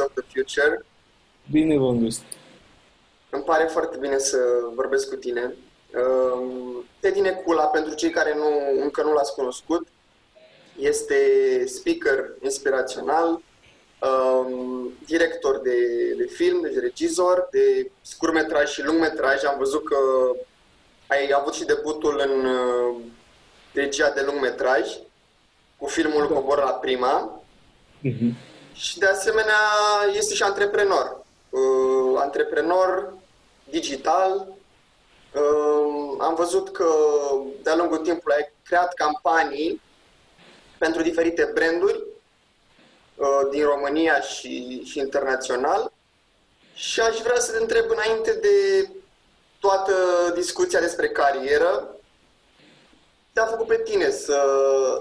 of the Future. Bine v-am găsit. Îmi pare foarte bine să vorbesc cu tine. Um, Teddy Necula, pentru cei care nu, încă nu l-ați cunoscut, este speaker inspirațional, um, director de, de film, de regizor, de scurmetraj și lungmetraj. Am văzut că ai avut și debutul în uh, regia de lungmetraj cu filmul da. Cobor la prima. Uh-huh. Și de asemenea este și antreprenor. Uh, antreprenor digital. Uh, am văzut că de-a lungul timpului ai creat campanii pentru diferite branduri uh, din România și, și internațional. Și aș vrea să te întreb înainte de toată discuția despre carieră, te-a făcut pe tine să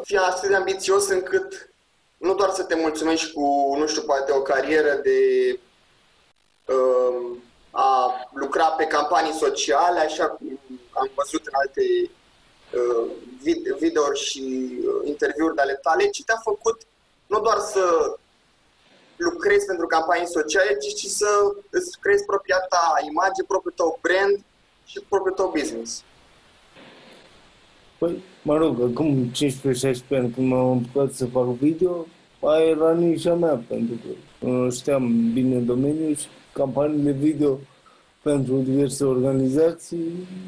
fii atât de ambițios încât nu doar să te mulțumești cu, nu știu, poate o carieră de uh, a lucra pe campanii sociale, așa cum am văzut în alte uh, videouri și uh, interviuri de ale tale, ci te-a făcut nu doar să lucrezi pentru campanii sociale, ci și să îți creezi propria ta imagine, propriul tău brand și propriul tău business. Păi, mă rog, acum 15-16 ani când m-am apucat să fac video, aia era nișa mea, pentru că știam bine domeniul și campaniile video pentru diverse organizații,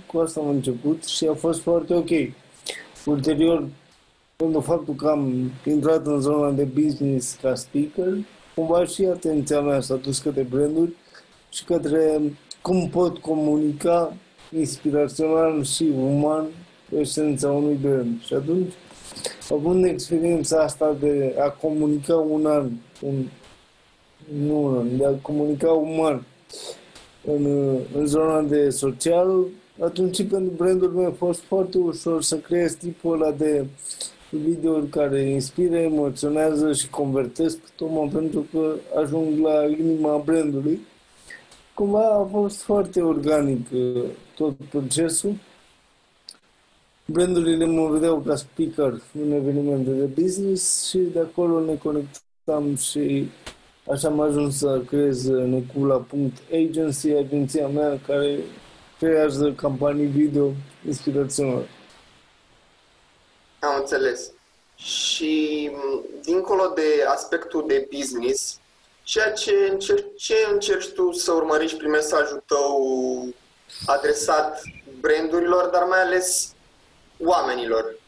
cu asta am început și a fost foarte ok. Ulterior, pentru faptul că am intrat în zona de business ca speaker, cumva și atenția mea s-a dus către branduri și către cum pot comunica inspirațional și uman esența unui brand. Și atunci, având experiența asta de a comunica un an, un, nu un an, de a comunica uman în, în zona de social, atunci pentru brandul meu a fost foarte ușor să creez tipul ăla de videouri care inspiră, emoționează și convertesc, tocmai pentru că ajung la inima brandului. Cumva a fost foarte organic uh, tot procesul brandurile mă vedeau ca speaker în evenimente de business și de acolo ne conectam și așa am ajuns să creez necula.agency, agenția mea care creează campanii video inspiraționale. Am înțeles. Și dincolo de aspectul de business, ceea ce încerci, ce încerci tu să urmărești prin mesajul tău adresat brandurilor, dar mai ales oamenilor?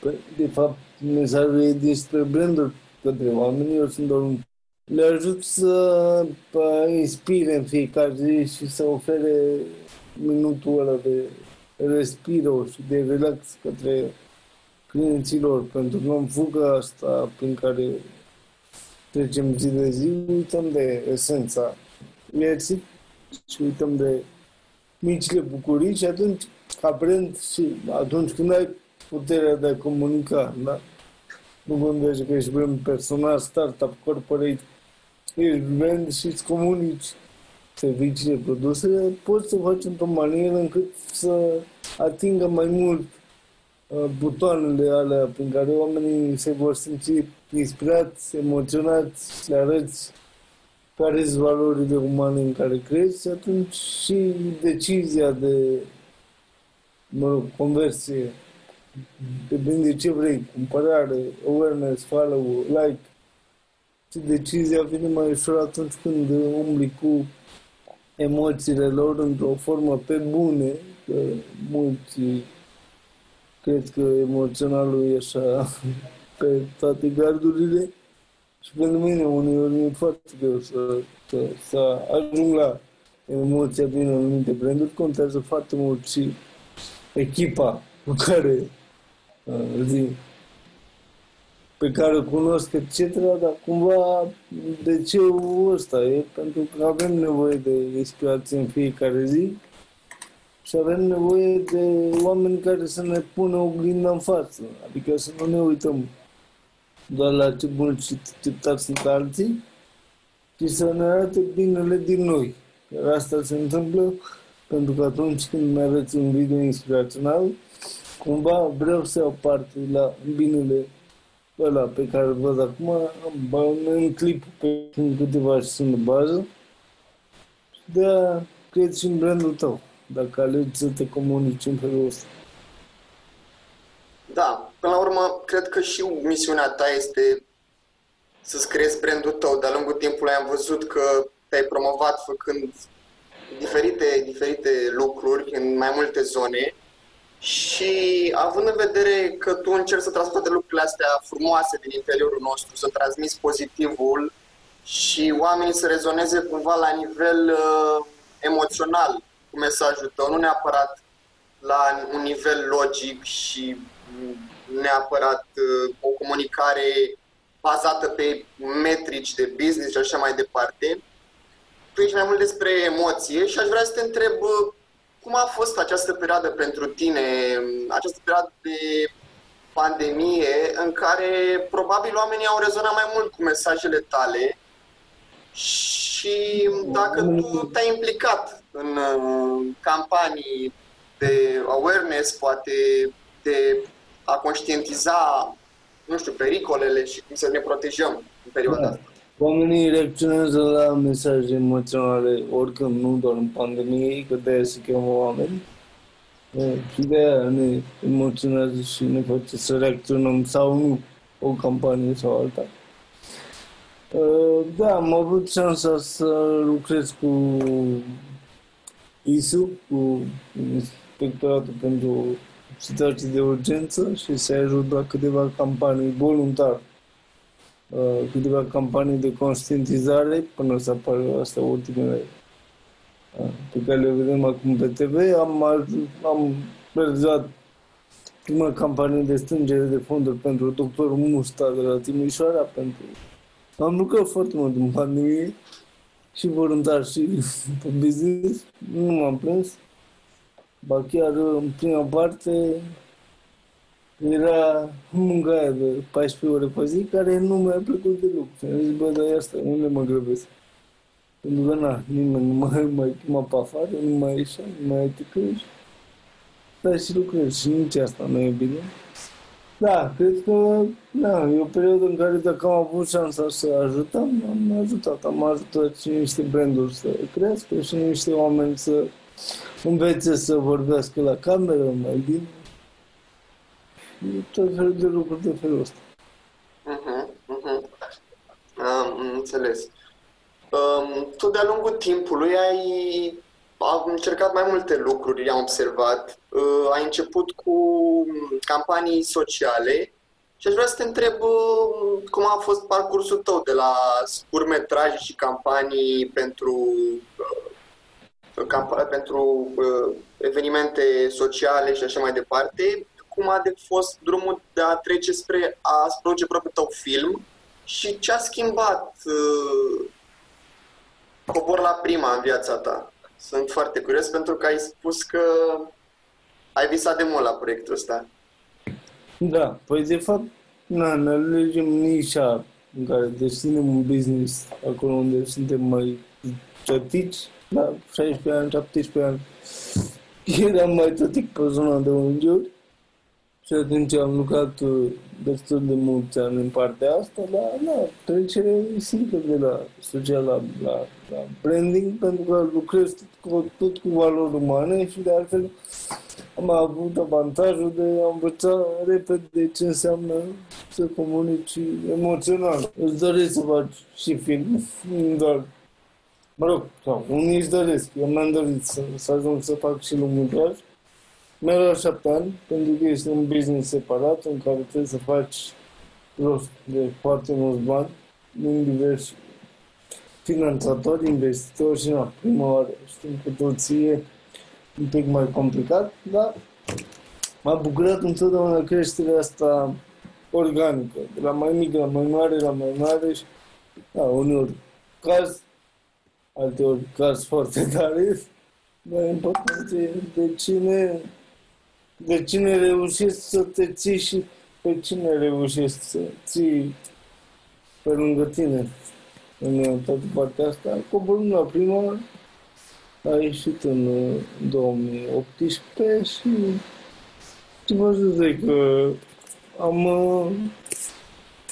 Păi, de fapt, mesajul e despre branduri către oameni. Eu sunt doar un... Le ajut să inspire în fiecare zi și să ofere minutul ăla de respiro și de relax către clienților, pentru că în fuga asta prin care trecem zi de zi, uităm de esența vieții și uităm de micile bucurii și atunci ca brand și atunci când ai puterea de a comunica, da? Nu gândești că ești brand personal, startup, corporate, ești brand și îți comunici serviciile, produsele, poți să faci într-o manieră încât să atingă mai mult uh, butoanele alea prin care oamenii se vor simți inspirați, emoționați, le arăți care sunt valorile umane în care crezi și atunci și decizia de mă rog, conversie, depinde de ce vrei, cumpărare, awareness, follow, like. Și decizia vine mai ușor atunci când umbli cu emoțiile lor într-o formă pe bune, că mulți cred că emoționalul e așa pe toate gardurile și pentru mine uneori e foarte greu să, să, să ajung la emoția din anumite branduri, contează foarte mult și echipa cu care uh, zi, pe care o cunosc, etc., dar cumva de ce ăsta e? Pentru că avem nevoie de inspirație în fiecare zi și avem nevoie de oameni care să ne pună oglinda în față, adică să nu ne uităm doar la ce bun și ce tari sunt alții, ci să ne arate binele din noi. Iar asta se întâmplă pentru că atunci când mi arăți un video inspirațional, cumva vreau să iau parte la binele ăla pe care îl văd acum, în clip pe câteva și de bază, de cred și în brandul tău, dacă alegi să te comunici în felul ăsta. Da, până la urmă, cred că și misiunea ta este să-ți creezi brandul tău. De-a lungul timpului am văzut că te-ai promovat făcând diferite, diferite lucruri în mai multe zone și având în vedere că tu încerci să transmiti toate lucrurile astea frumoase din interiorul nostru, să transmiți pozitivul și oamenii să rezoneze cumva la nivel uh, emoțional cu mesajul tău, nu neapărat la un nivel logic și neapărat uh, o comunicare bazată pe metrici de business și așa mai departe. Tu ești mai mult despre emoție și aș vrea să te întreb uh, cum a fost această perioadă pentru tine, această perioadă de pandemie în care probabil oamenii au rezonat mai mult cu mesajele tale și dacă tu te-ai implicat în uh, campanii de awareness, poate de a conștientiza, nu știu, pericolele și cum să ne protejăm în perioada da. asta. Oamenii reacționează la mesaje emoționale oricând, nu doar în pandemie, că de-aia se cheamă oameni. Și de-aia ne emoționează și ne face să reacționăm sau nu o campanie sau alta. Da, am avut șansa să lucrez cu ISU, cu Inspectoratul pentru Situații de Urgență și să ajut la câteva campanii voluntar Uh, câteva campanii de conștientizare până să apară astea ultimele uh, pe care le vedem acum pe TV. Am, am realizat prima campanie de strângere de fonduri pentru doctorul Musta de la Timișoara. Pentru... Am lucrat foarte mult în pandemie și voluntar și pe business. Nu m-am plâns. Ba chiar în prima parte era munca aia de 14 ore pe zi care nu mi-a plăcut deloc. Și am zis, bă, dar asta, unde mă grăbesc? Pentru că, na, nimeni nu mai, mai chema pe afară, nu mai ieșea, nu mai te crești. Dar și lucrezi și nici asta nu e bine. Da, cred că, da, e o perioadă în care dacă am avut șansa să ajutăm, am ajutat. Am ajutat și niște branduri să crească și niște oameni să învețe să vorbească la cameră mai bine tot felul de lucruri de felul ăsta. Uh-huh, uh-huh. Am înțeles. Um, tu de-a lungul timpului ai am încercat mai multe lucruri, am observat. Uh, ai început cu campanii sociale și aș vrea să te întreb uh, cum a fost parcursul tău de la scurmetraje și campanii pentru, uh, camp- pentru uh, evenimente sociale și așa mai departe, cum a de fost drumul de a trece spre a produce propriul tău film și ce a schimbat uh, cobor la prima în viața ta. Sunt foarte curios pentru că ai spus că ai visat de mult la proiectul ăsta. Da, păi de fapt, na, ne alegem nișa în care deținem un business acolo unde suntem mai tătici, la 16 ani, 17 ani. Eram mai tătic pe zona de unghiuri și atunci am lucrat uh, destul de mulți ani în partea asta, dar da, trecere simplă de la social la, la, la branding, pentru că lucrez tot cu, tot cu valori umane și de altfel am avut avantajul de a învăța repede ce înseamnă să comunici emoțional. Îți doresc să faci și film, doar Mă rog, sau unii își doresc. Eu mi-am dorit să, să ajung să fac și lungmetraj. Mi-a luat șapte ani, pentru că este un business separat în care trebuie să faci rost de foarte mulți bani din diversi finanțatori, investitori și na, prima oară știm că toții e un pic mai complicat, dar m-a bucurat întotdeauna creșterea asta organică, de la mai mic la mai mare, la mai mare și da, uneori caz, alteori caz foarte tare, dar important e de cine de cine reușești să te ții și pe cine reușești să ții pe lângă tine în toată partea asta. Coborâm la prima a ieșit în 2018 și ce vă să zic că am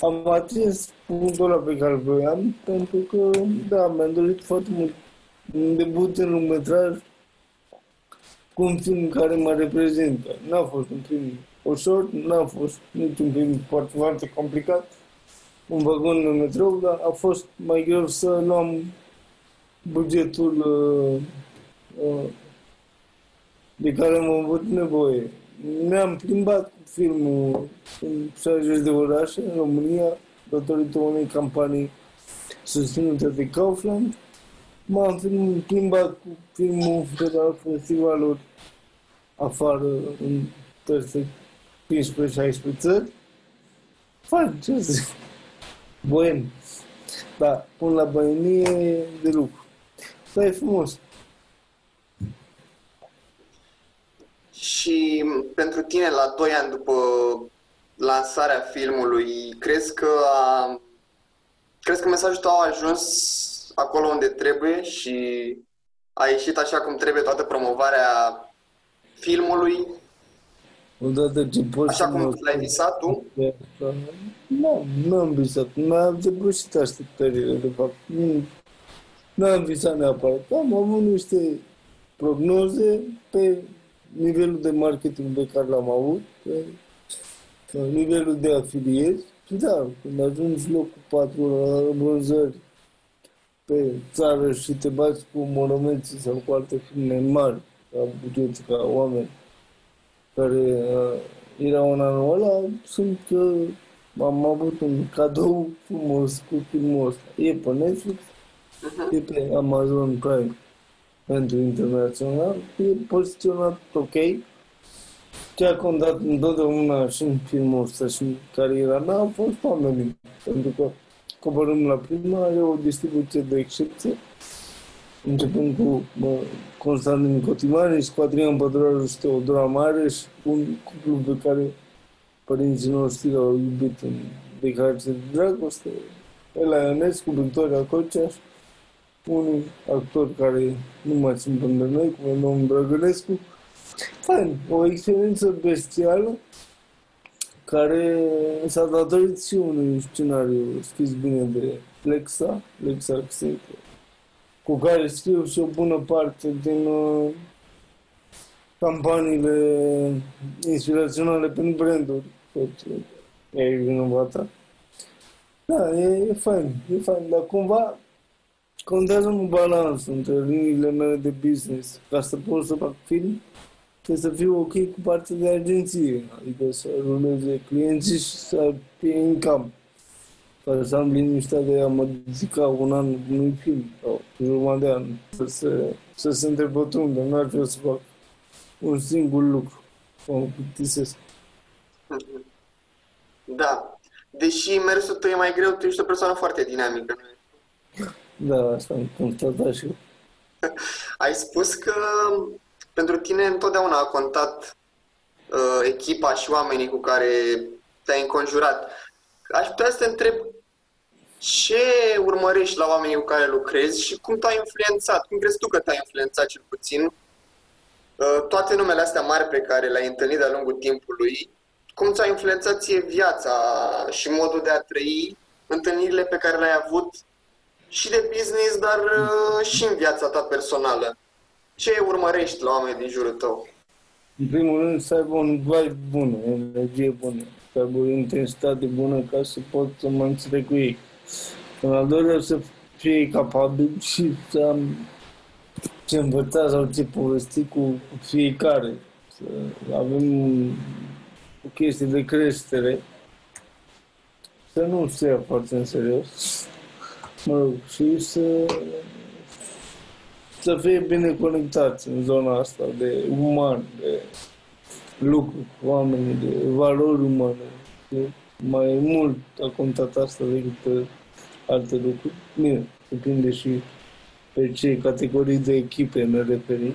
am atins punctul ăla pe care voiam, pentru că, da, mi-am dorit foarte mult un debut în lungmetraj cu un film care mă reprezintă. N-a fost un film ușor, n-a fost niciun film foarte, foarte complicat, un vagon în metrou, dar a fost mai greu să luăm bugetul uh, uh, de care am avut nevoie. Ne-am plimbat cu filmul în 60 de orașe în România, datorită unei campanii susținute de Kaufland. M-am plimbat cu filmul pe la festivaluri afară în peste 15-16 țări. Fain, ce să zic. Boem. Da, pun la băienie de lucru. Da, e frumos. Și pentru tine, la 2 ani după lansarea filmului, crezi că a, crezi că mesajul tău a ajuns acolo unde trebuie și a ieșit așa cum trebuie toată promovarea filmului? Odată ce poți Așa cum l-ai visat tu? Nu, nu am visat. Mi-am depășit așteptările, de fapt. Nu, nu am visat neapărat. Am avut niște prognoze pe nivelul de marketing pe care l-am avut, pe nivelul de afilieri. Și da, când ajungi locul patru la vânzări pe țară și te bați cu monumente sau cu alte filme mari, ca buget, ca oameni care uh, erau în anul ăla, sunt că am avut un cadou frumos cu filmul ăsta. E pe Netflix, uh-huh. e pe Amazon Prime pentru internațional, e poziționat ok. Ce a contat întotdeauna și în filmul ăsta și în cariera mea a fost oamenii. Pentru că coborâm la prima, are o distribuție de excepție, începând cu bă, Constantin Cotimani și cu Adrian Păduraru și Teodora Mare și un cuplu pe care părinții noștri l-au iubit în declarație de dragoste, Ela Ionescu, Victoria Coceaș, un actor care nu mai sunt până noi, cum e domnul Drăgănescu. Fain, o experiență bestială care s-a datorit și unui scenariu scris bine de Lexa, Lexa Xenco, cu care scriu și o bună parte din uh, campaniile inspiraționale pentru branduri. Tot e vinovata. Da, e, e fain, e fain, dar cumva contează un balans între liniile mele de business. Ca să pot să fac film, trebuie să fiu ok cu partea de agenție, adică să ruleze clienții și să fie income. Ca să am liniștea de a mă dedica un an unui film sau jumătate de an, să se, să se întrepătrundă. Nu ar trebui să fac un singur lucru. Mă plictisesc. Da. Deși mersul tău e mai greu, tu ești o persoană foarte dinamică. Da, asta am constatat și eu. Ai spus că pentru tine întotdeauna a contat uh, echipa și oamenii cu care te-ai înconjurat. Aș putea să te întreb ce urmărești la oamenii cu care lucrezi și cum te-a influențat, cum crezi tu că te-a influențat cel puțin uh, toate numele astea mari pe care le-ai întâlnit de-a lungul timpului, cum ți-a influențat ție viața și modul de a trăi întâlnirile pe care le-ai avut și de business, dar uh, și în viața ta personală. Ce urmărești la oameni din jurul tău? În primul rând să aibă un vibe bun, o energie bună, să aibă o intensitate bună ca să pot să mă înțeleg cu ei. În al doilea să fie capabil și să am ce învăța sau ce povesti cu fiecare. Să avem o chestie de creștere, să nu se ia foarte în serios mă rog, și să, să fie bine conectați în zona asta de uman, de lucru cu oamenii, de valori umane. De mai mult a contat asta decât pe alte lucruri. Bine, depinde și pe ce categorii de echipe ne referim.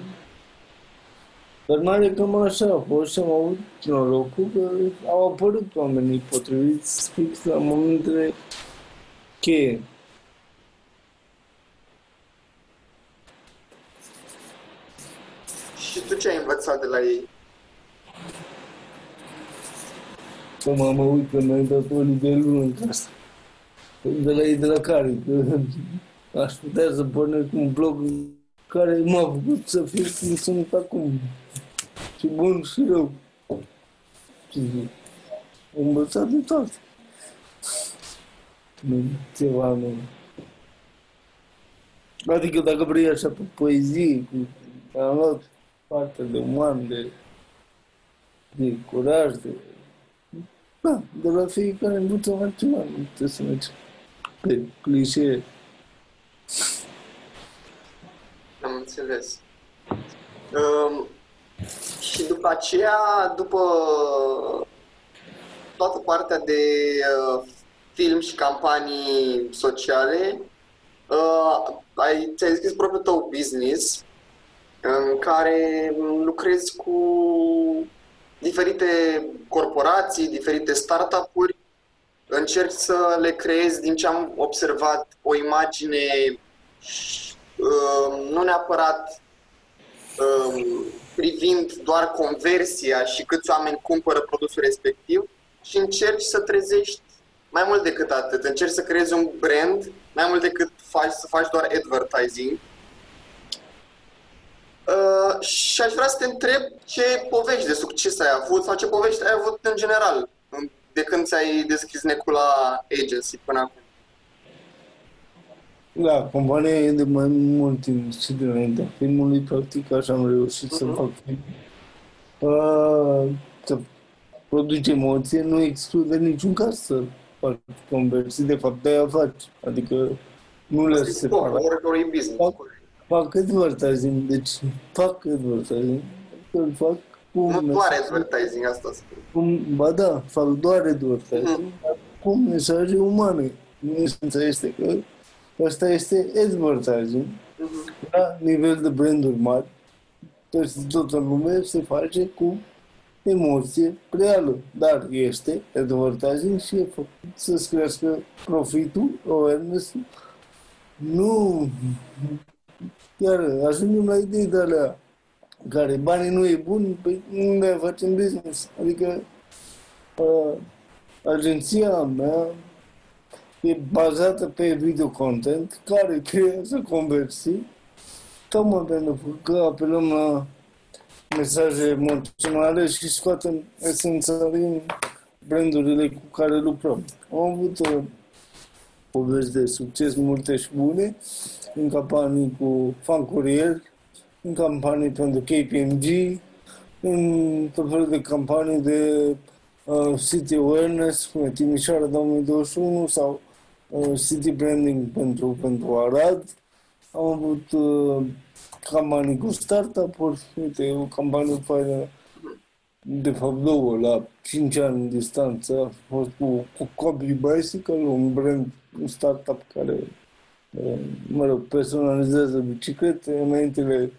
Dar mai are cam așa a fost și am avut norocul că au apărut oamenii potriviți fix la momentele cheie. Și tu ce ai învățat de la ei? Acum mă uit că mi-ai dat o de lună în casă. De la ei de la care? Că aș putea să pornesc un blog care m-a făcut să fiu cum sunt acum. Și bun și rău. Și am învățat de toate. Ceva nu. Adică dacă vrei așa pe poezie, cu, am luat parte de uman, de, de curaj, de... Da, de la fiecare învățăm altceva, nu trebuie să mergi pe clișee. Am înțeles. Um, și după aceea, după toată partea de uh, film și campanii sociale, uh, ai, ți-ai deschis propriul tău business în care lucrezi cu diferite corporații, diferite startup-uri, încerci să le creezi, din ce am observat, o imagine uh, nu neapărat uh, privind doar conversia și câți oameni cumpără produsul respectiv și încerci să trezești mai mult decât atât. Încerci să creezi un brand mai mult decât faci, să faci doar advertising. Uh, și aș vrea să te întreb ce povești de succes ai avut sau ce povești ai avut în general de când ți-ai deschis Necula Agency până acum. Da, compania e de mai mult timp și de înainte filmului, practic așa am reușit uh-huh. să mhm. fac film. Uh, să produce emoție nu exclude niciun caz să faci conversii, de fapt de-aia faci, adică nu le separa. Fac, fac advertising, deci fac advertising, îl fac cu... Nu doar advertising, asta spun. Cum, ba da, fac doar advertising, mm. cu mesaje umane. Esența este că Asta este advertising. Uh-huh. La nivel de branduri mari, peste tot în lume se face cu emoție reală, dar este advertising și e făcut să-ți crească profitul, awareness Nu, chiar ajungem la idei de alea care banii nu e bun, păi unde facem business. Adică uh, agenția mea e bazată pe video content care creează conversii tocmai pentru că apelăm la mesaje emoționale și scoatem esența din brandurile cu care lucrăm. Am avut uh, povesti de succes multe și bune în campanii cu Fan Courier, în campanii pentru KPMG, în tot felul de campanii de uh, City Awareness, cum Timișoara 2021 sau uh, City Branding pentru, pentru Arad. Am avut uh, campanii cu startup-uri, uite, o campanie faină, de fapt două, la 5 ani în distanță, a fost cu, cu Copy Bicycle, un brand, un startup care, uh, mă rog, personalizează biciclete, înainte le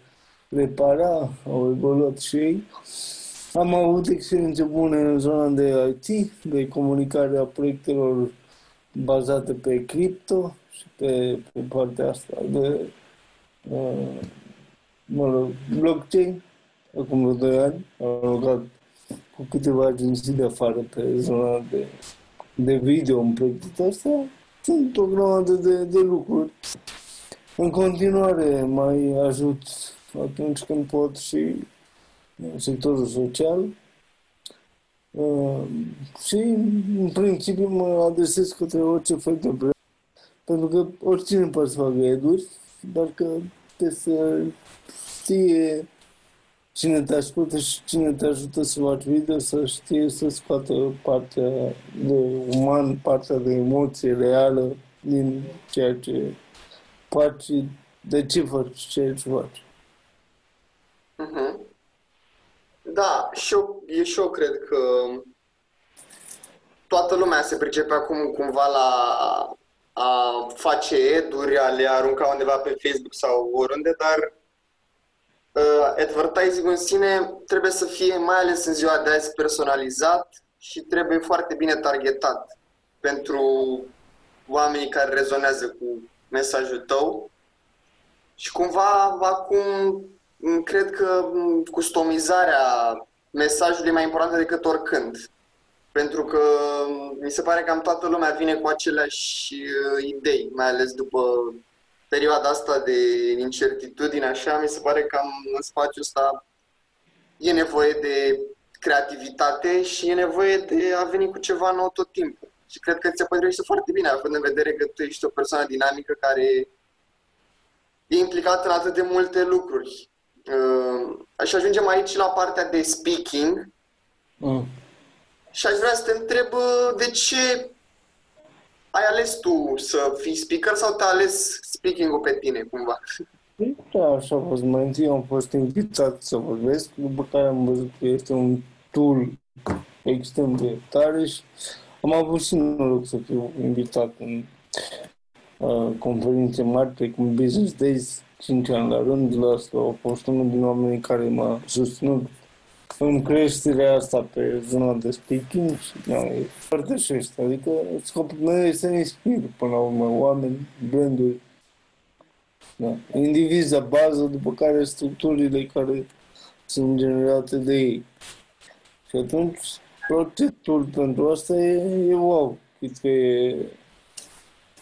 repara, au evoluat și ei. Am avut experiențe bune în zona de IT, de comunicare a proiectelor bazate pe cripto și pe, pe partea asta de uh, mă rog, blockchain. Acum vreo 2 ani am lucrat cu câteva agenții de afară pe zona de, de video în proiectul ăsta. Sunt o grămadă de, de lucruri. În continuare mai ajut atunci când pot și în sectorul social. Uh, și, în principiu, mă adresez către orice fel de brand, pentru că oricine poate să facă eduri, dar că trebuie să știe cine te ascultă și cine te ajută să faci video, să știe să scoată partea de uman, partea de emoție reală din ceea ce faci de ce faci ceea ce faci. Uh-huh. Da, și eu, eu, și eu cred că toată lumea se pricepe acum cumva la a face eduri, a le arunca undeva pe Facebook sau oriunde, dar uh, advertising în sine trebuie să fie, mai ales în ziua de azi, personalizat și trebuie foarte bine targetat pentru oamenii care rezonează cu mesajul tău. Și cumva acum cred că customizarea mesajului e mai importantă decât oricând. pentru că mi se pare că am toată lumea vine cu aceleași uh, idei, mai ales după perioada asta de incertitudine, așa, mi se pare că am, în spațiul ăsta e nevoie de creativitate și e nevoie de a veni cu ceva nou tot timpul. Și cred că ți-a potrivește foarte bine, având în vedere că tu ești o persoană dinamică care e implicată în atât de multe lucruri. Uh, și ajungem aici la partea de speaking. Mm. Și aș vrea să te întreb uh, de ce ai ales tu să fii speaker sau te-a ales speaking-ul pe tine, cumva? Da, așa a fost. Mai întâi am fost invitat să vorbesc, după care am văzut că este un tool extrem de tare și am avut și noroc să fiu invitat în uh, conferințe mari, precum Business Days, 5 ani la rând. La asta a fost unul din oamenii care m-a susținut în creșterea asta pe zona de speaking și da, e foarte șește. Adică scopul meu este să inspir până la urmă oameni, branduri, da. indivizi la bază, după care structurile care sunt generate de ei. Și atunci procesul pentru asta e, e wow. Cât că e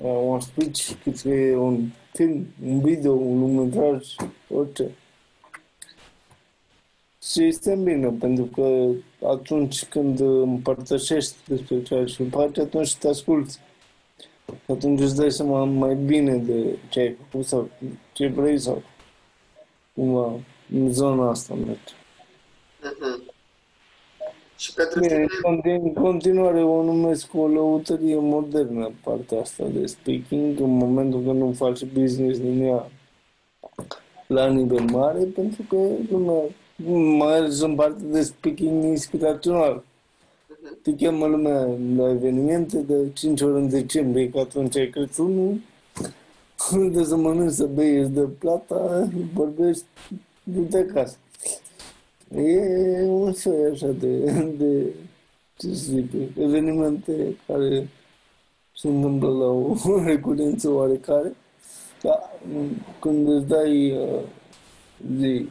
uh, un speech, cât că e un film, un video, un lungmetraj, orice. Și este bine, pentru că atunci când împărtășești despre ceea ce faci, atunci te asculti. Atunci îți dai seama mai bine de ce ai făcut sau ce vrei sau cumva în zona asta merge. Mm-hmm. Și pentru Bine, tine... în continuare o numesc o lăutărie modernă partea asta de speaking, în momentul când nu faci business din ea la nivel mare, pentru că lumea mai ales în partea de speaking inspirațional. Te cheamă lumea la evenimente de 5 ori în decembrie, că atunci e Crăciunul, de să mănânci, să bei, îți dă plata, vorbești, du-te acasă. E un soi așa de, de ce să zic, evenimente care se întâmplă la o recurență oarecare, dar când îți dai uh, zi,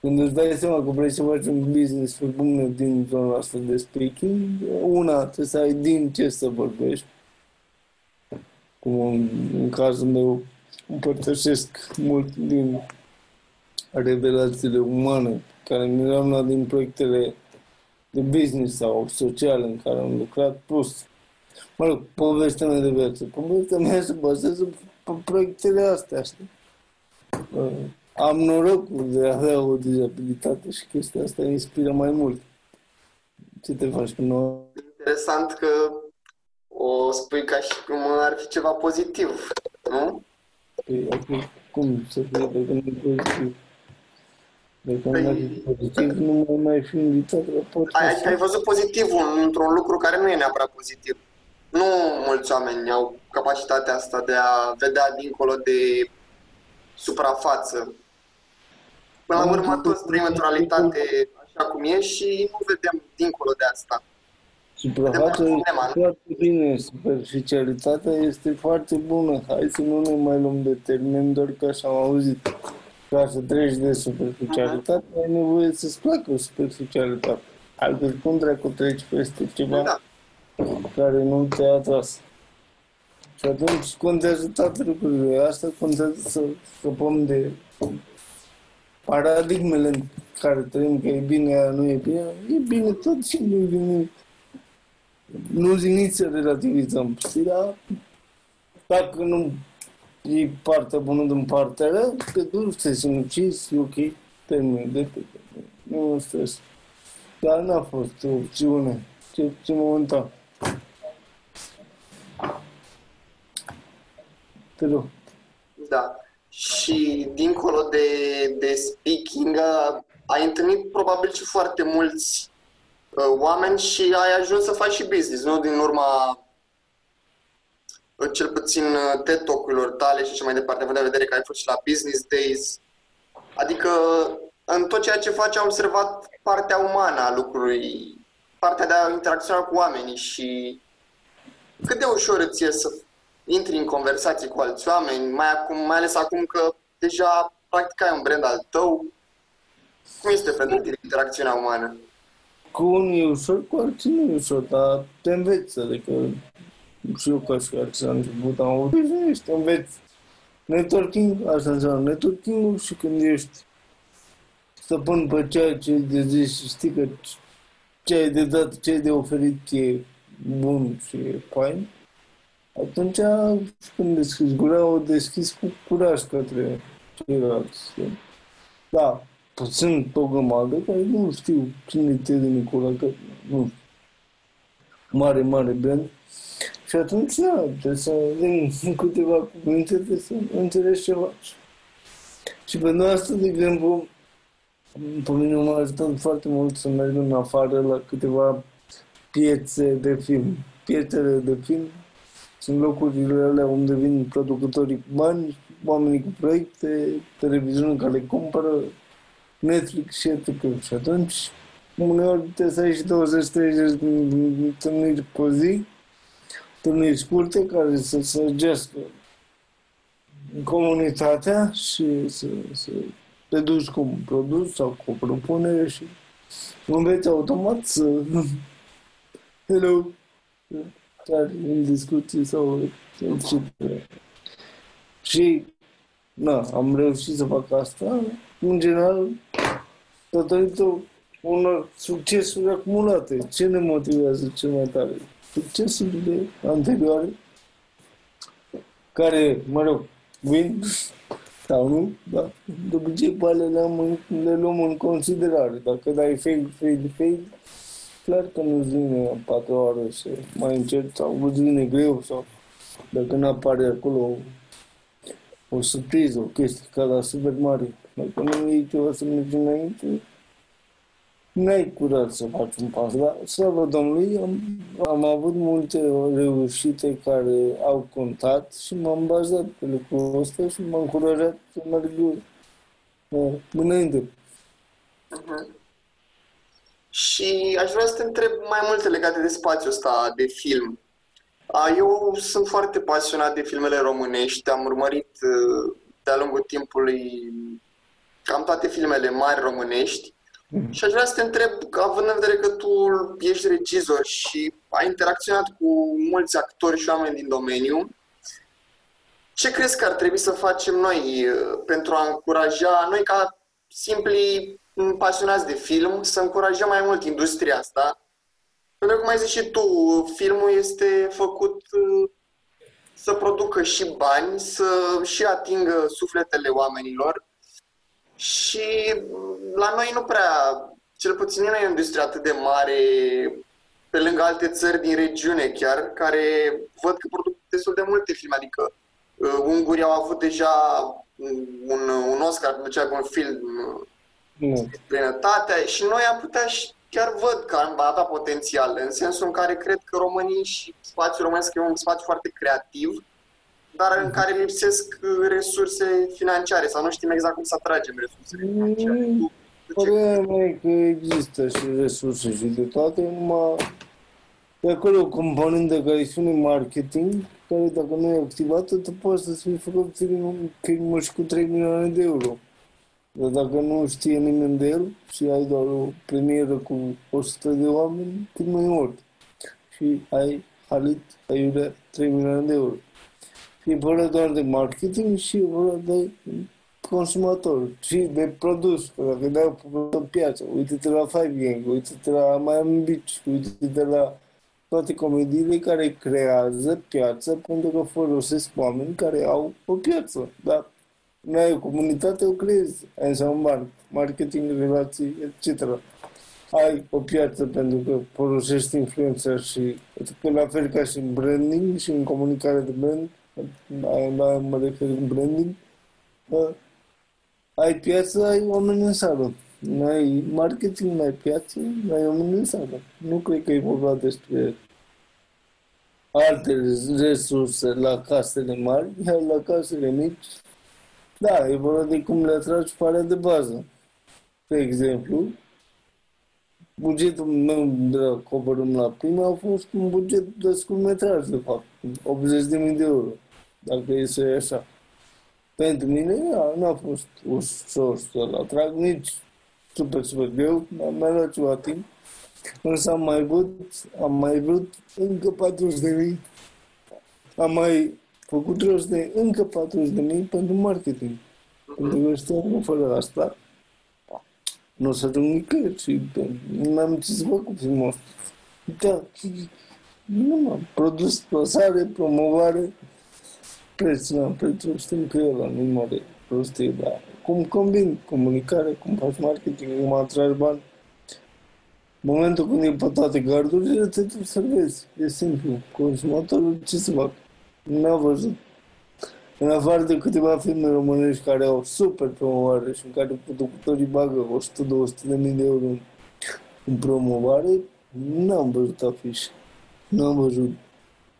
când îți dai seama că vrei să faci un business pe bune din zona asta de speaking, una, trebuie să ai din ce să vorbești. Cum în, în cazul meu împărtășesc mult din revelațiile umane care mi le-am luat din proiectele de business sau sociale în care am lucrat, plus, mă rog, povestea mea de viață. Povestea mea se bazează pe proiectele astea, știi? Am norocul de a avea o dizabilitate și chestia asta inspiră mai mult. Ce te faci cu noi? Interesant că o spui ca și cum ar fi ceva pozitiv, nu? Păi, okay. cum să fie dacă nu e pozitiv? Dacă păi... nu ar fi pozitiv, nu mai, mai fi invitat la podcast. Ai, ai văzut pozitivul într-un lucru care nu e neapărat pozitiv. Nu mulți oameni au capacitatea asta de a vedea dincolo de suprafață Până la urmă, toți trăim într-o realitate așa cum e și nu vedem dincolo de asta. Suprafața este foarte bine, superficialitatea este foarte bună. Hai să nu ne mai luăm de termen, doar că așa am auzit. Ca să treci de superficialitate, uh-huh. ai nevoie să-ți placă superficialitatea. Altfel, cum dracu treci peste ceva da. care nu te-a atras? Și atunci contează toate lucrurile. Asta contează să scăpăm de paradigmele în care trăim, că e bine, nu e bine, e bine tot și nu e bine. Nu zic nici să relativizăm, știi, dar dacă nu e partea bună din partea rea, te duci, te sinucizi, e ok, termin, de pe nu stres. Dar n-a fost o opțiune, ce, ce momentan. Te rog. Da și dincolo de, de speaking, ai întâlnit probabil și foarte mulți uh, oameni și ai ajuns să faci și business, nu? Din urma uh, cel puțin uh, TED Talk-urilor tale și așa mai departe, având în vedere că ai fost și la Business Days. Adică în tot ceea ce faci am observat partea umană a lucrului, partea de a interacționa cu oamenii și cât de ușor îți e să intri în conversații cu alți oameni, mai, acum, mai ales acum că deja practic ai un brand al tău. Cum este pentru tine interacțiunea umană? cu unii e ușor, cu alții nu e ușor, dar te înveți, adică și eu ca și alții la început am avut ești, înveți. Networking, asta înseamnă networking și când ești stăpân pe ceea ce de zis și știi că ce ai de dat, ce ai de oferit e bun și e fain, atunci când deschizi gura, o deschizi cu curaj către ceilalți. Da, sunt o grămadă care nu știu cine e Teddy Nicola, că nu mare, mare brand. Și atunci, da, trebuie să din câteva cuvinte, trebuie să înțelegi ce faci. Și pentru asta, de exemplu, pe mine m-a ajutat foarte mult să merg în afară la câteva piețe de film. Piețele de film sunt locurile alea unde vin producătorii cu bani, oamenii cu proiecte, televiziunea care le cumpără, Netflix și etc. Și atunci, uneori trebuie să ai și 20-30 de întâlniri pe zi, întâlniri scurte care să săgească comunitatea și să, să te duci cu un produs sau cu o propunere și înveți automat să hello chiar în discuții sau etc. Și na, am reușit să fac asta în general datorită unor succesuri acumulate. Ce ne motivează cel mai tare? Succesurile anterioare care, mă rog, vin sau nu, da? De obicei pe alea le, am, le luăm în considerare. Dacă dai fail, fail, fail, clar că nu-ți vine în patru ore să mai încerci sau îți vine greu sau dacă nu apare acolo o surpriză, o chestie ca la Super Mario. Dacă nu iei ceva să mergi înainte, n-ai curaj să faci un pas, dar slavă Domnului, am, am avut multe reușite care au contat și m-am bazat pe lucrul ăsta și m-am încurajat să merg uh, înainte. Uh-huh. Și aș vrea să te întreb mai multe legate de spațiul ăsta de film. Eu sunt foarte pasionat de filmele românești, am urmărit uh, de-a lungul timpului cam toate filmele mari românești mm. și aș vrea să te întreb, având în vedere că tu ești regizor și ai interacționat cu mulți actori și oameni din domeniu, ce crezi că ar trebui să facem noi uh, pentru a încuraja, noi ca simpli pasionați de film, să încurajăm mai mult industria asta? Pentru că, cum ai zis și tu, filmul este făcut uh, să producă și bani, să și atingă sufletele oamenilor și la noi nu prea, cel puțin nu e o industrie atât de mare pe lângă alte țări din regiune chiar, care văd că produc destul de multe filme, adică uh, ungurii au avut deja un, un Oscar pentru cel un film uh, plinătatea și noi am putea și chiar văd că am avea potențial, în sensul în care cred că românii și spațiul românesc e un spațiu foarte creativ dar în care lipsesc uh, resurse financiare sau nu știm exact cum să atragem resursele financiare. Mm, problema e că există și resurse și de toate, numai de acolo o componentă care spune marketing, care dacă nu e activată, tu poți să fii făcut film și cu 3 milioane de euro. Dar dacă nu știe nimeni de el și ai doar o premieră cu 100 de oameni, cât mai mult. Și ai halit aiurea 3 milioane de euro. E vorba doar de marketing și e vorba de consumator și de produs. Că dacă dai o piață, uite-te la Five Gang, uite-te la Miami Beach, uite-te la toate comediile care creează piață pentru că folosesc oameni care au o piață. Dar nu ai o comunitate, o creezi. Ai înseamnă bani, marketing, relații, etc. Ai o piață pentru că folosești influența și la fel ca și în branding și în comunicare de brand, la mă refer în branding, ai piață, ai oameni în sală. Nu ai marketing, nu ai piață, nu ai oameni în sală. Nu cred că e vorba despre alte resurse la casele mari, iar la casele mici, da, e vorba de cum le atragi parea de bază. De exemplu, bugetul meu de la Coborâm la prima a fost un buget de scurtmetraj, de fapt, 80.000 de euro dacă e să e așa. Pentru mine nu a fost ușor să-l atrag, nici super, super greu, mi-a luat ceva timp. Însă am mai vrut, am mai vrut încă 40 de mii. Am mai făcut rost de încă 40 de mii pentru marketing. Pentru că știam că fără asta nu o să ajung nicăieri și nu am ce să fac cu filmul Da, nu m-am produs plasare, promovare, preț, la preț, știm că e la nu mare prostie, dar cum combin comunicare, cum faci marketing, cum atragi bani, momentul când e pe toate gardurile, te observezi. E simplu. Consumatorul ce să fac? Nu a văzut. În afară de câteva filme românești care au super promovare și în care producătorii bagă 100-200 de mii de euro în promovare, n-am văzut afișe. N-am văzut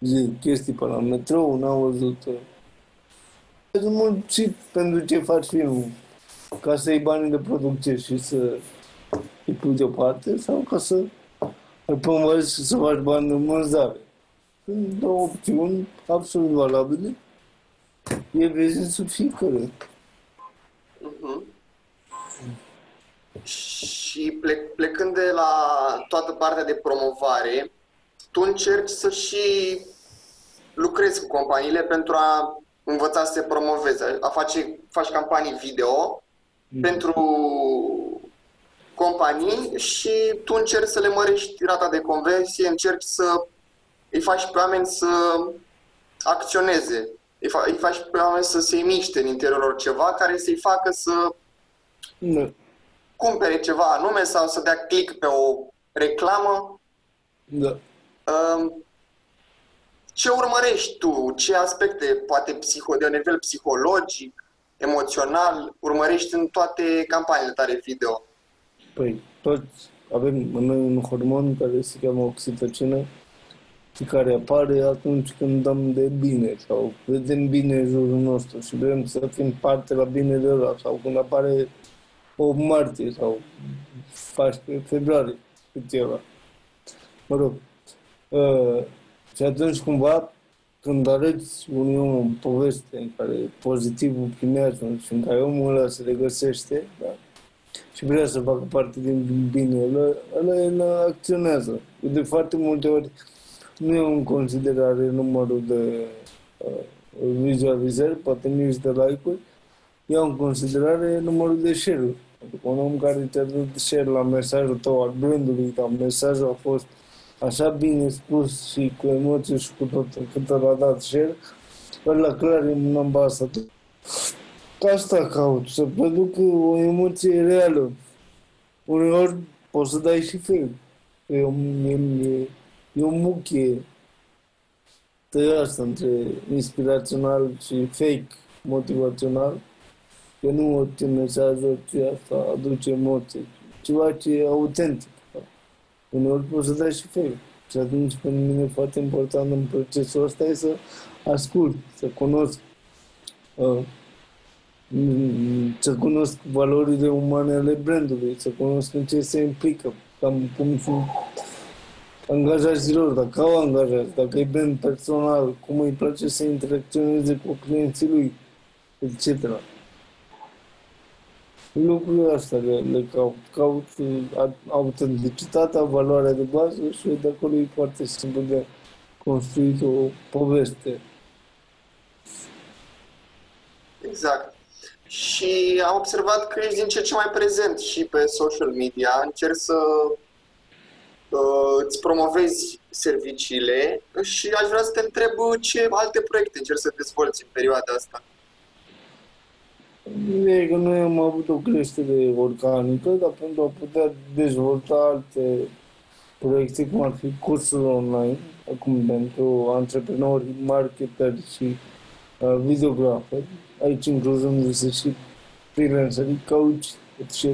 zi, chestii pe la metrou, n-am văzut... Uh, mult și pentru ce faci filmul. Ca să iei banii de producție și să îi pui deoparte sau ca să îl promovezi și să faci bani de vânzare. Sunt două opțiuni absolut valabile. E business-ul fiecare. Uh-huh. Și plec, plecând de la toată partea de promovare, tu încerci să și lucrezi cu companiile pentru a învăța să se promoveze, a face, faci campanii video mm. pentru companii și tu încerci să le mărești rata de conversie, încerci să îi faci pe oameni să acționeze, îi, fa- îi faci pe oameni să se miște în interiorul lor ceva care să-i facă să da. cumpere ceva anume sau să dea click pe o reclamă. Da. Um, ce urmărești tu? Ce aspecte, poate psiho, de nivel psihologic, emoțional, urmărești în toate campaniile tale video? Păi, toți avem în noi un hormon care se cheamă oxitocină și care apare atunci când dăm de bine sau vedem bine în jurul nostru și vrem să fim parte la binele ăla sau când apare o martie sau 14 februarie, cât e ăla. Mă rog. Uh, și atunci cumva când arăți unui om o poveste în care pozitivul primează și în care omul ăla se regăsește, da? și vrea să facă parte din bine, ăla, ăla, ăla acționează. De foarte multe ori nu e în considerare numărul de uh, vizualizări, poate nici de like-uri, iau în considerare numărul de share-uri. Adică un om care te-a dat share la mesajul tău al brandului, dar mesajul a fost așa bine spus și cu emoție și cu tot cât l-a dat share, ăla clar e un ambasador. Asta caut, să produc o emoție reală. Uneori poți să dai și film. E, e, e, e o muchie tăiasă între inspirațional și fake motivațional. Că nu orice mesaj, orice asta aduce emoție. Ceva ce e autentic. Uneori poți să dai și fake. Și atunci pentru mine e foarte important în procesul ăsta e să ascult, să cunosc uh, să cunosc valorile umane ale brandului, să cunosc în ce se implică, cam cum sunt angajaților, dacă au angajați, dacă e brand personal, cum îi place să interacționeze cu clienții lui, etc. Lucrurile astea le, le caut. Caut autenticitatea, valoarea de bază și de acolo e foarte simplu de construit o poveste. Exact. Și am observat că ești din ce ce mai prezent și pe social media. Încerci să uh, îți promovezi serviciile și aș vrea să te întreb ce alte proiecte încerci să dezvolți în perioada asta. E că noi am avut o creștere organică, dar pentru a putea dezvolta alte proiecte, cum ar fi cursul online, acum pentru antreprenori, marketeri și uh, videograferi, aici incluzându-se și freelancerii, coach, etc.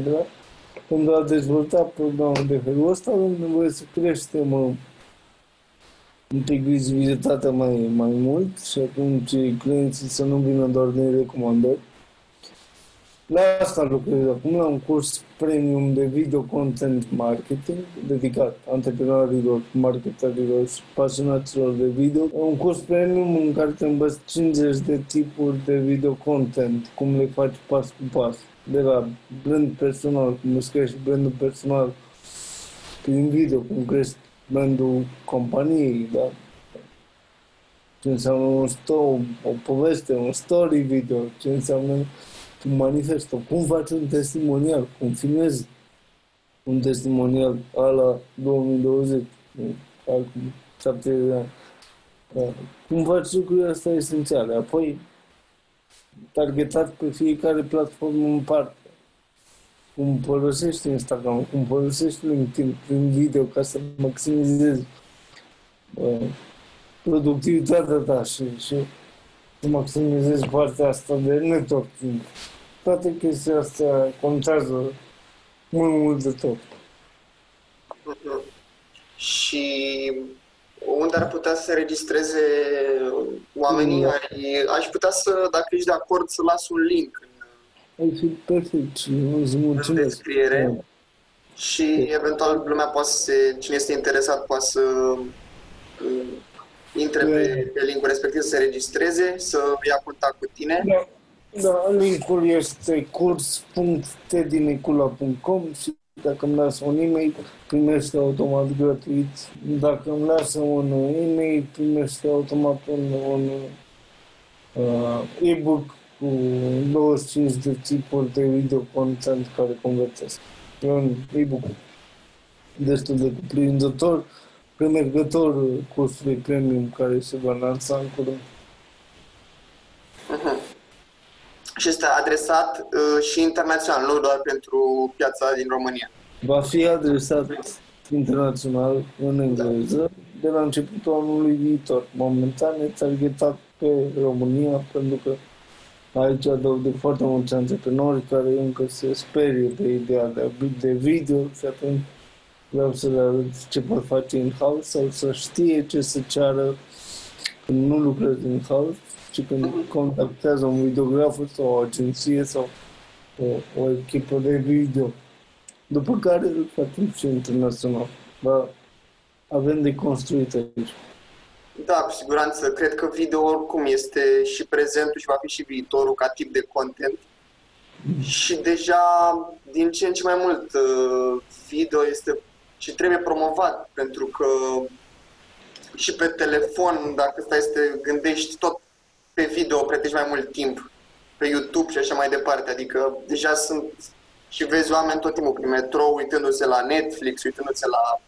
Pentru a dezvolta programul de felul ăsta, avem nevoie să creștem uh, un pic vizibilitatea mai, mai mult și atunci clienții să nu vină doar din recomandări. La asta lucrez acum, la un curs premium de video content marketing dedicat antreprenorilor, marketerilor și pasionaților de video. Un curs premium în care te învăț 50 de tipuri de video content, cum le faci pas cu pas. De la brand personal, cum îți crești brandul personal, prin video, cum crești brandul companiei, da? Ce înseamnă un story, o poveste, un story video, ce înseamnă un manifesto, cum faci un testimonial, cum filmezi un testimonial ala 2020, acum 70 de ani. Da. Cum faci lucrurile astea esențiale, apoi targetat pe fiecare platformă în parte. Cum folosești Instagram, cum folosești LinkedIn prin video ca să maximizezi uh, productivitatea ta și, și să maximizezi partea asta de networking. Toate chestiile astea contează mult, mult de tot. Și unde ar putea să se registreze oamenii? Mm. Aș putea să, dacă ești de acord, să las un link în, fi perfect și îți mulțumesc. În descriere. Da. Și eventual lumea poate să, cine este interesat poate să uh, intre pe, pe linkul respectiv, să se registreze, să ia contact cu tine. Da, da linkul este curs.tedinicula.com și dacă îmi lasă un e-mail, primește automat gratuit. Dacă îmi lasă un e-mail, primește automat un, un uh, e-book cu 25 de tipuri de video content care convertesc. E un e-book destul de cuprinzător, premergător cursului premium care se va lansa în curând. Uh-huh. Și este adresat uh, și internațional, nu doar pentru piața din România. Va fi adresat internațional în engleză da. de la începutul anului viitor. Momentan e targetat pe România pentru că aici dau de foarte mulți antreprenori care încă se sperie de ideea de, de video și atunci vreau să le arăt ce pot face in-house sau să știe ce să ceară când nu lucrez in-house și când contactează un videograf sau o agenție sau o, o echipă de video. După care îl facem și internațional. Ba, avem de construit aici. Da, cu siguranță. Cred că video oricum este și prezentul și va fi și viitorul ca tip de content. Și deja din ce în ce mai mult uh, video este și trebuie promovat pentru că și pe telefon, dacă stai să te gândești tot pe video, pretești mai mult timp pe YouTube și așa mai departe. Adică deja sunt și vezi oameni tot timpul prin metrou, uitându-se la Netflix, uitându-se la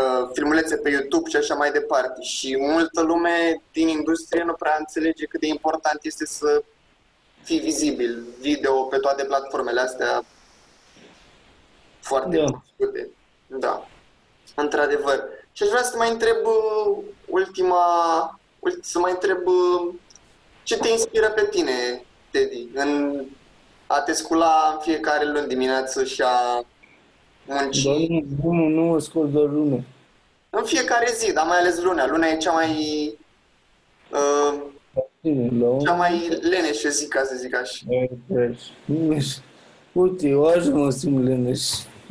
uh, filmulețe pe YouTube și așa mai departe. Și multă lume din industrie nu prea înțelege cât de important este să fii vizibil, video pe toate platformele astea foarte da. Da, într-adevăr. Și aș vrea să mai întreb uh, ultima, să mai întreb uh, ce te inspiră pe tine, Teddy, în a te scula în fiecare luni dimineață și a munci. nu, nu, nu scol doar lună. În fiecare zi, dar mai ales luna. Luna e cea mai... Uh, cea mai leneșă zi, ca să zic așa. Uite, eu așa mă simt leneș.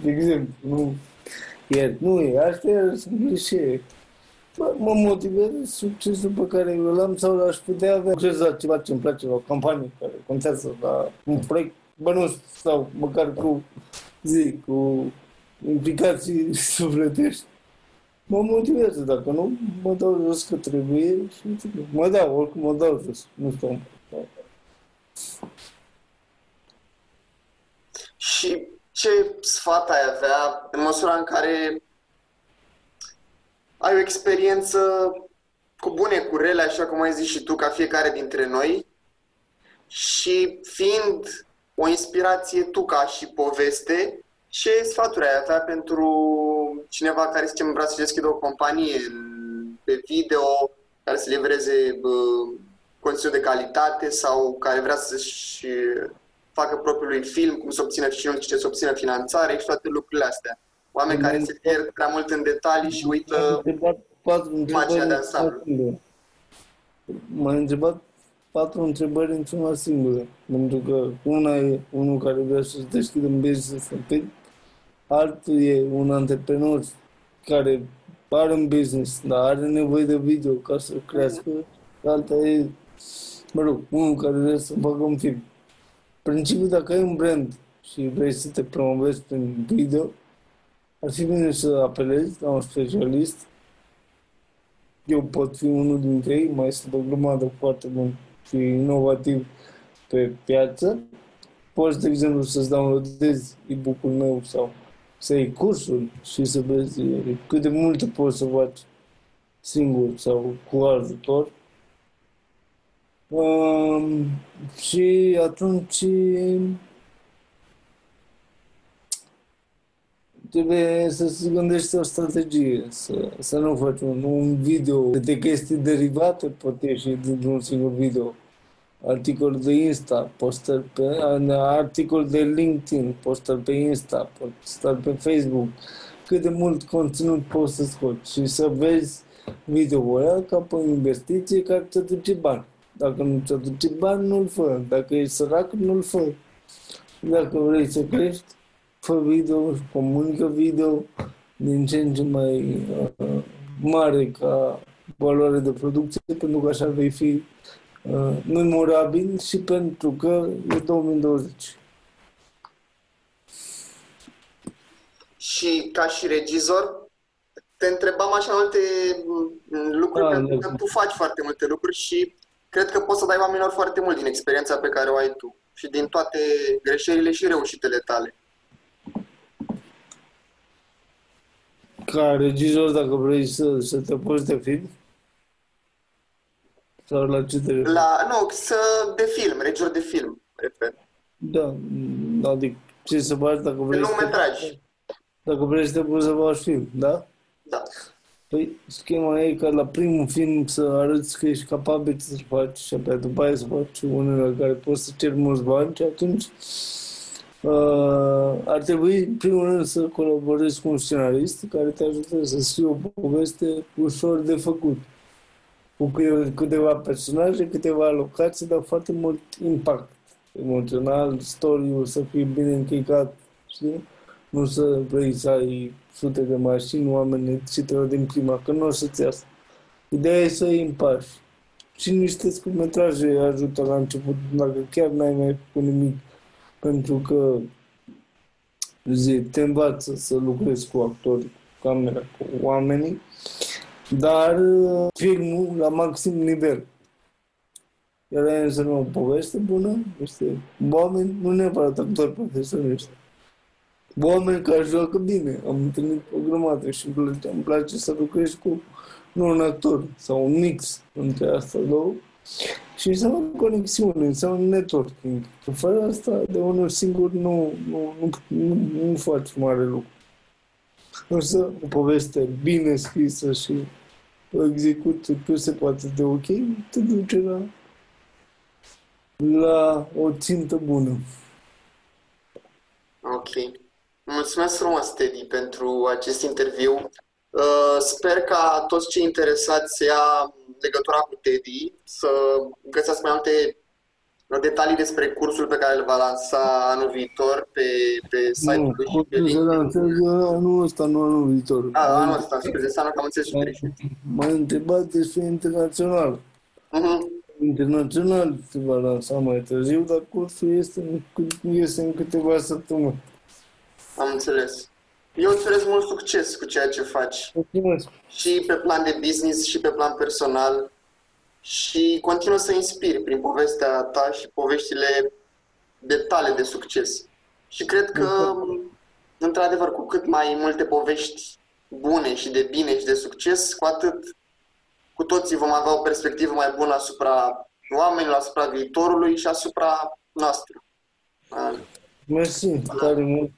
De exemplu, nu... Iar nu e, asta e clișee. Mă motivează succesul pe care îl am sau l-aș putea avea acces la ceva ce îmi place, la o campanie care contează, la un proiect bănuț sau măcar cu zi, cu implicații sufletești. Mă motivează, dacă nu, mă dau jos că trebuie și mă dau, oricum mă dau jos, nu stau. Și ce sfat ai avea în măsura în care ai o experiență cu bune, cu rele, așa cum ai zis și tu, ca fiecare dintre noi, și fiind o inspirație tu ca și poveste, ce sfaturi ai avea pentru cineva care, zicem, vrea să deschidă o companie pe video, care să livreze conținut de calitate sau care vrea să-și facă propriului film, cum să obțină și nu ce să obțină finanțare și toate lucrurile astea. Oameni care se pierd prea mult în detalii și uită imaginea de ansamblu. M-a întrebat patru întrebări într-una singură. Pentru că una e unul care vrea să-și deschidă un business pe altul e un antreprenor care are un business, dar are nevoie de video ca să crească. Alta e, mă rog, unul care vrea să facă un film. Principiul, dacă ai un brand și vrei să te promovezi prin video, ar fi bine să apelezi la un specialist. Eu pot fi unul dintre ei, mai sunt o grămadă foarte bun și inovativ pe piață. Poți, de exemplu, să-ți downloadezi e-book-ul meu sau să iei cursul și să vezi cât de multe poți să faci singur sau cu ajutor. Um, și atunci trebuie să se gândești o strategie, să, să nu faci un, un video de chestii derivate, poate ieși dintr-un singur video. Articol de Insta, postări pe, articol de LinkedIn, postări pe Insta, postări pe Facebook, cât de mult conținut poți să scoți și să vezi video-ul ăla ca pe o investiție care ți aduce bani. Dacă nu ți aduce bani, nu-l fă. Dacă ești sărac, nu-l fă. Dacă vrei să crești, fă video, comunică video din ce în ce mai uh, mare ca valoare de producție, pentru că așa vei fi uh, memorabil și pentru că e 2020. Și ca și regizor, te întrebam așa multe mm, lucruri, da, pentru că tu faci foarte multe lucruri și cred că poți să dai oamenilor foarte mult din experiența pe care o ai tu și din toate greșelile și reușitele tale. Ca regizor, dacă vrei să, să te poți de film? Sau la ce te La, nu, să, de film, regizor de film, repet. Da, adică ce să faci dacă vrei să... metraj. Dacă vrei să te poți să faci film, da? Da. Păi schema e ca la primul film să arăți că ești capabil să-l faci și apoi după aia să faci unul la care poți să ceri mulți bani și atunci uh, ar trebui, în primul rând, să colaborezi cu un scenarist care te ajută să scrii o poveste ușor de făcut. Cu câteva personaje, câteva locații, dar foarte mult impact emoțional, story să fie bine încheicat, știi? Nu să vrei să ai sute de mașini, oameni și te din prima, că nu o să-ți iasă. Ideea e să îi împași. Și niște scurtmetraje ajută la început, dacă chiar n-ai mai făcut nimic, pentru că zi, te învață să lucrezi cu actori, cu camera, cu oamenii, dar uh, filmul la maxim nivel. Iar aia înseamnă o poveste bună, este oameni, nu neapărat actori profesioniști oameni care joacă bine. Am întâlnit o grămadă și îmi place, îmi place să lucrez cu nu un actor sau un mix între astea două și înseamnă conexiune, înseamnă networking. Că fără asta, de unul singur, nu, nu, nu, nu, nu faci mare lucru. Însă, o poveste bine scrisă și o execuție cât se poate de ok, te duce la, la o țintă bună. Ok. Mulțumesc frumos, Teddy, pentru acest interviu. Uh, sper ca toți cei interesați să ia legătura cu Teddy, să găsească mai multe detalii despre cursul pe care îl va lansa anul viitor pe, pe site-ul lui și pe LinkedIn. anul ăsta, nu anul viitor. Da, anul ăsta, scuze, înseamnă că am înțeles greșit. M-ai întrebat despre internațional. Uh-huh. Internațional se va lansa mai târziu, dar cursul este, este în câteva săptămâni. Am înțeles. Eu îți urez mult succes cu ceea ce faci. Mulțumesc. Și pe plan de business și pe plan personal. Și continuă să inspiri prin povestea ta și poveștile de tale de succes. Și cred că, într-adevăr, cu cât mai multe povești bune și de bine și de succes, cu atât cu toții vom avea o perspectivă mai bună asupra oamenilor, asupra viitorului și asupra noastră. Mersi tare mult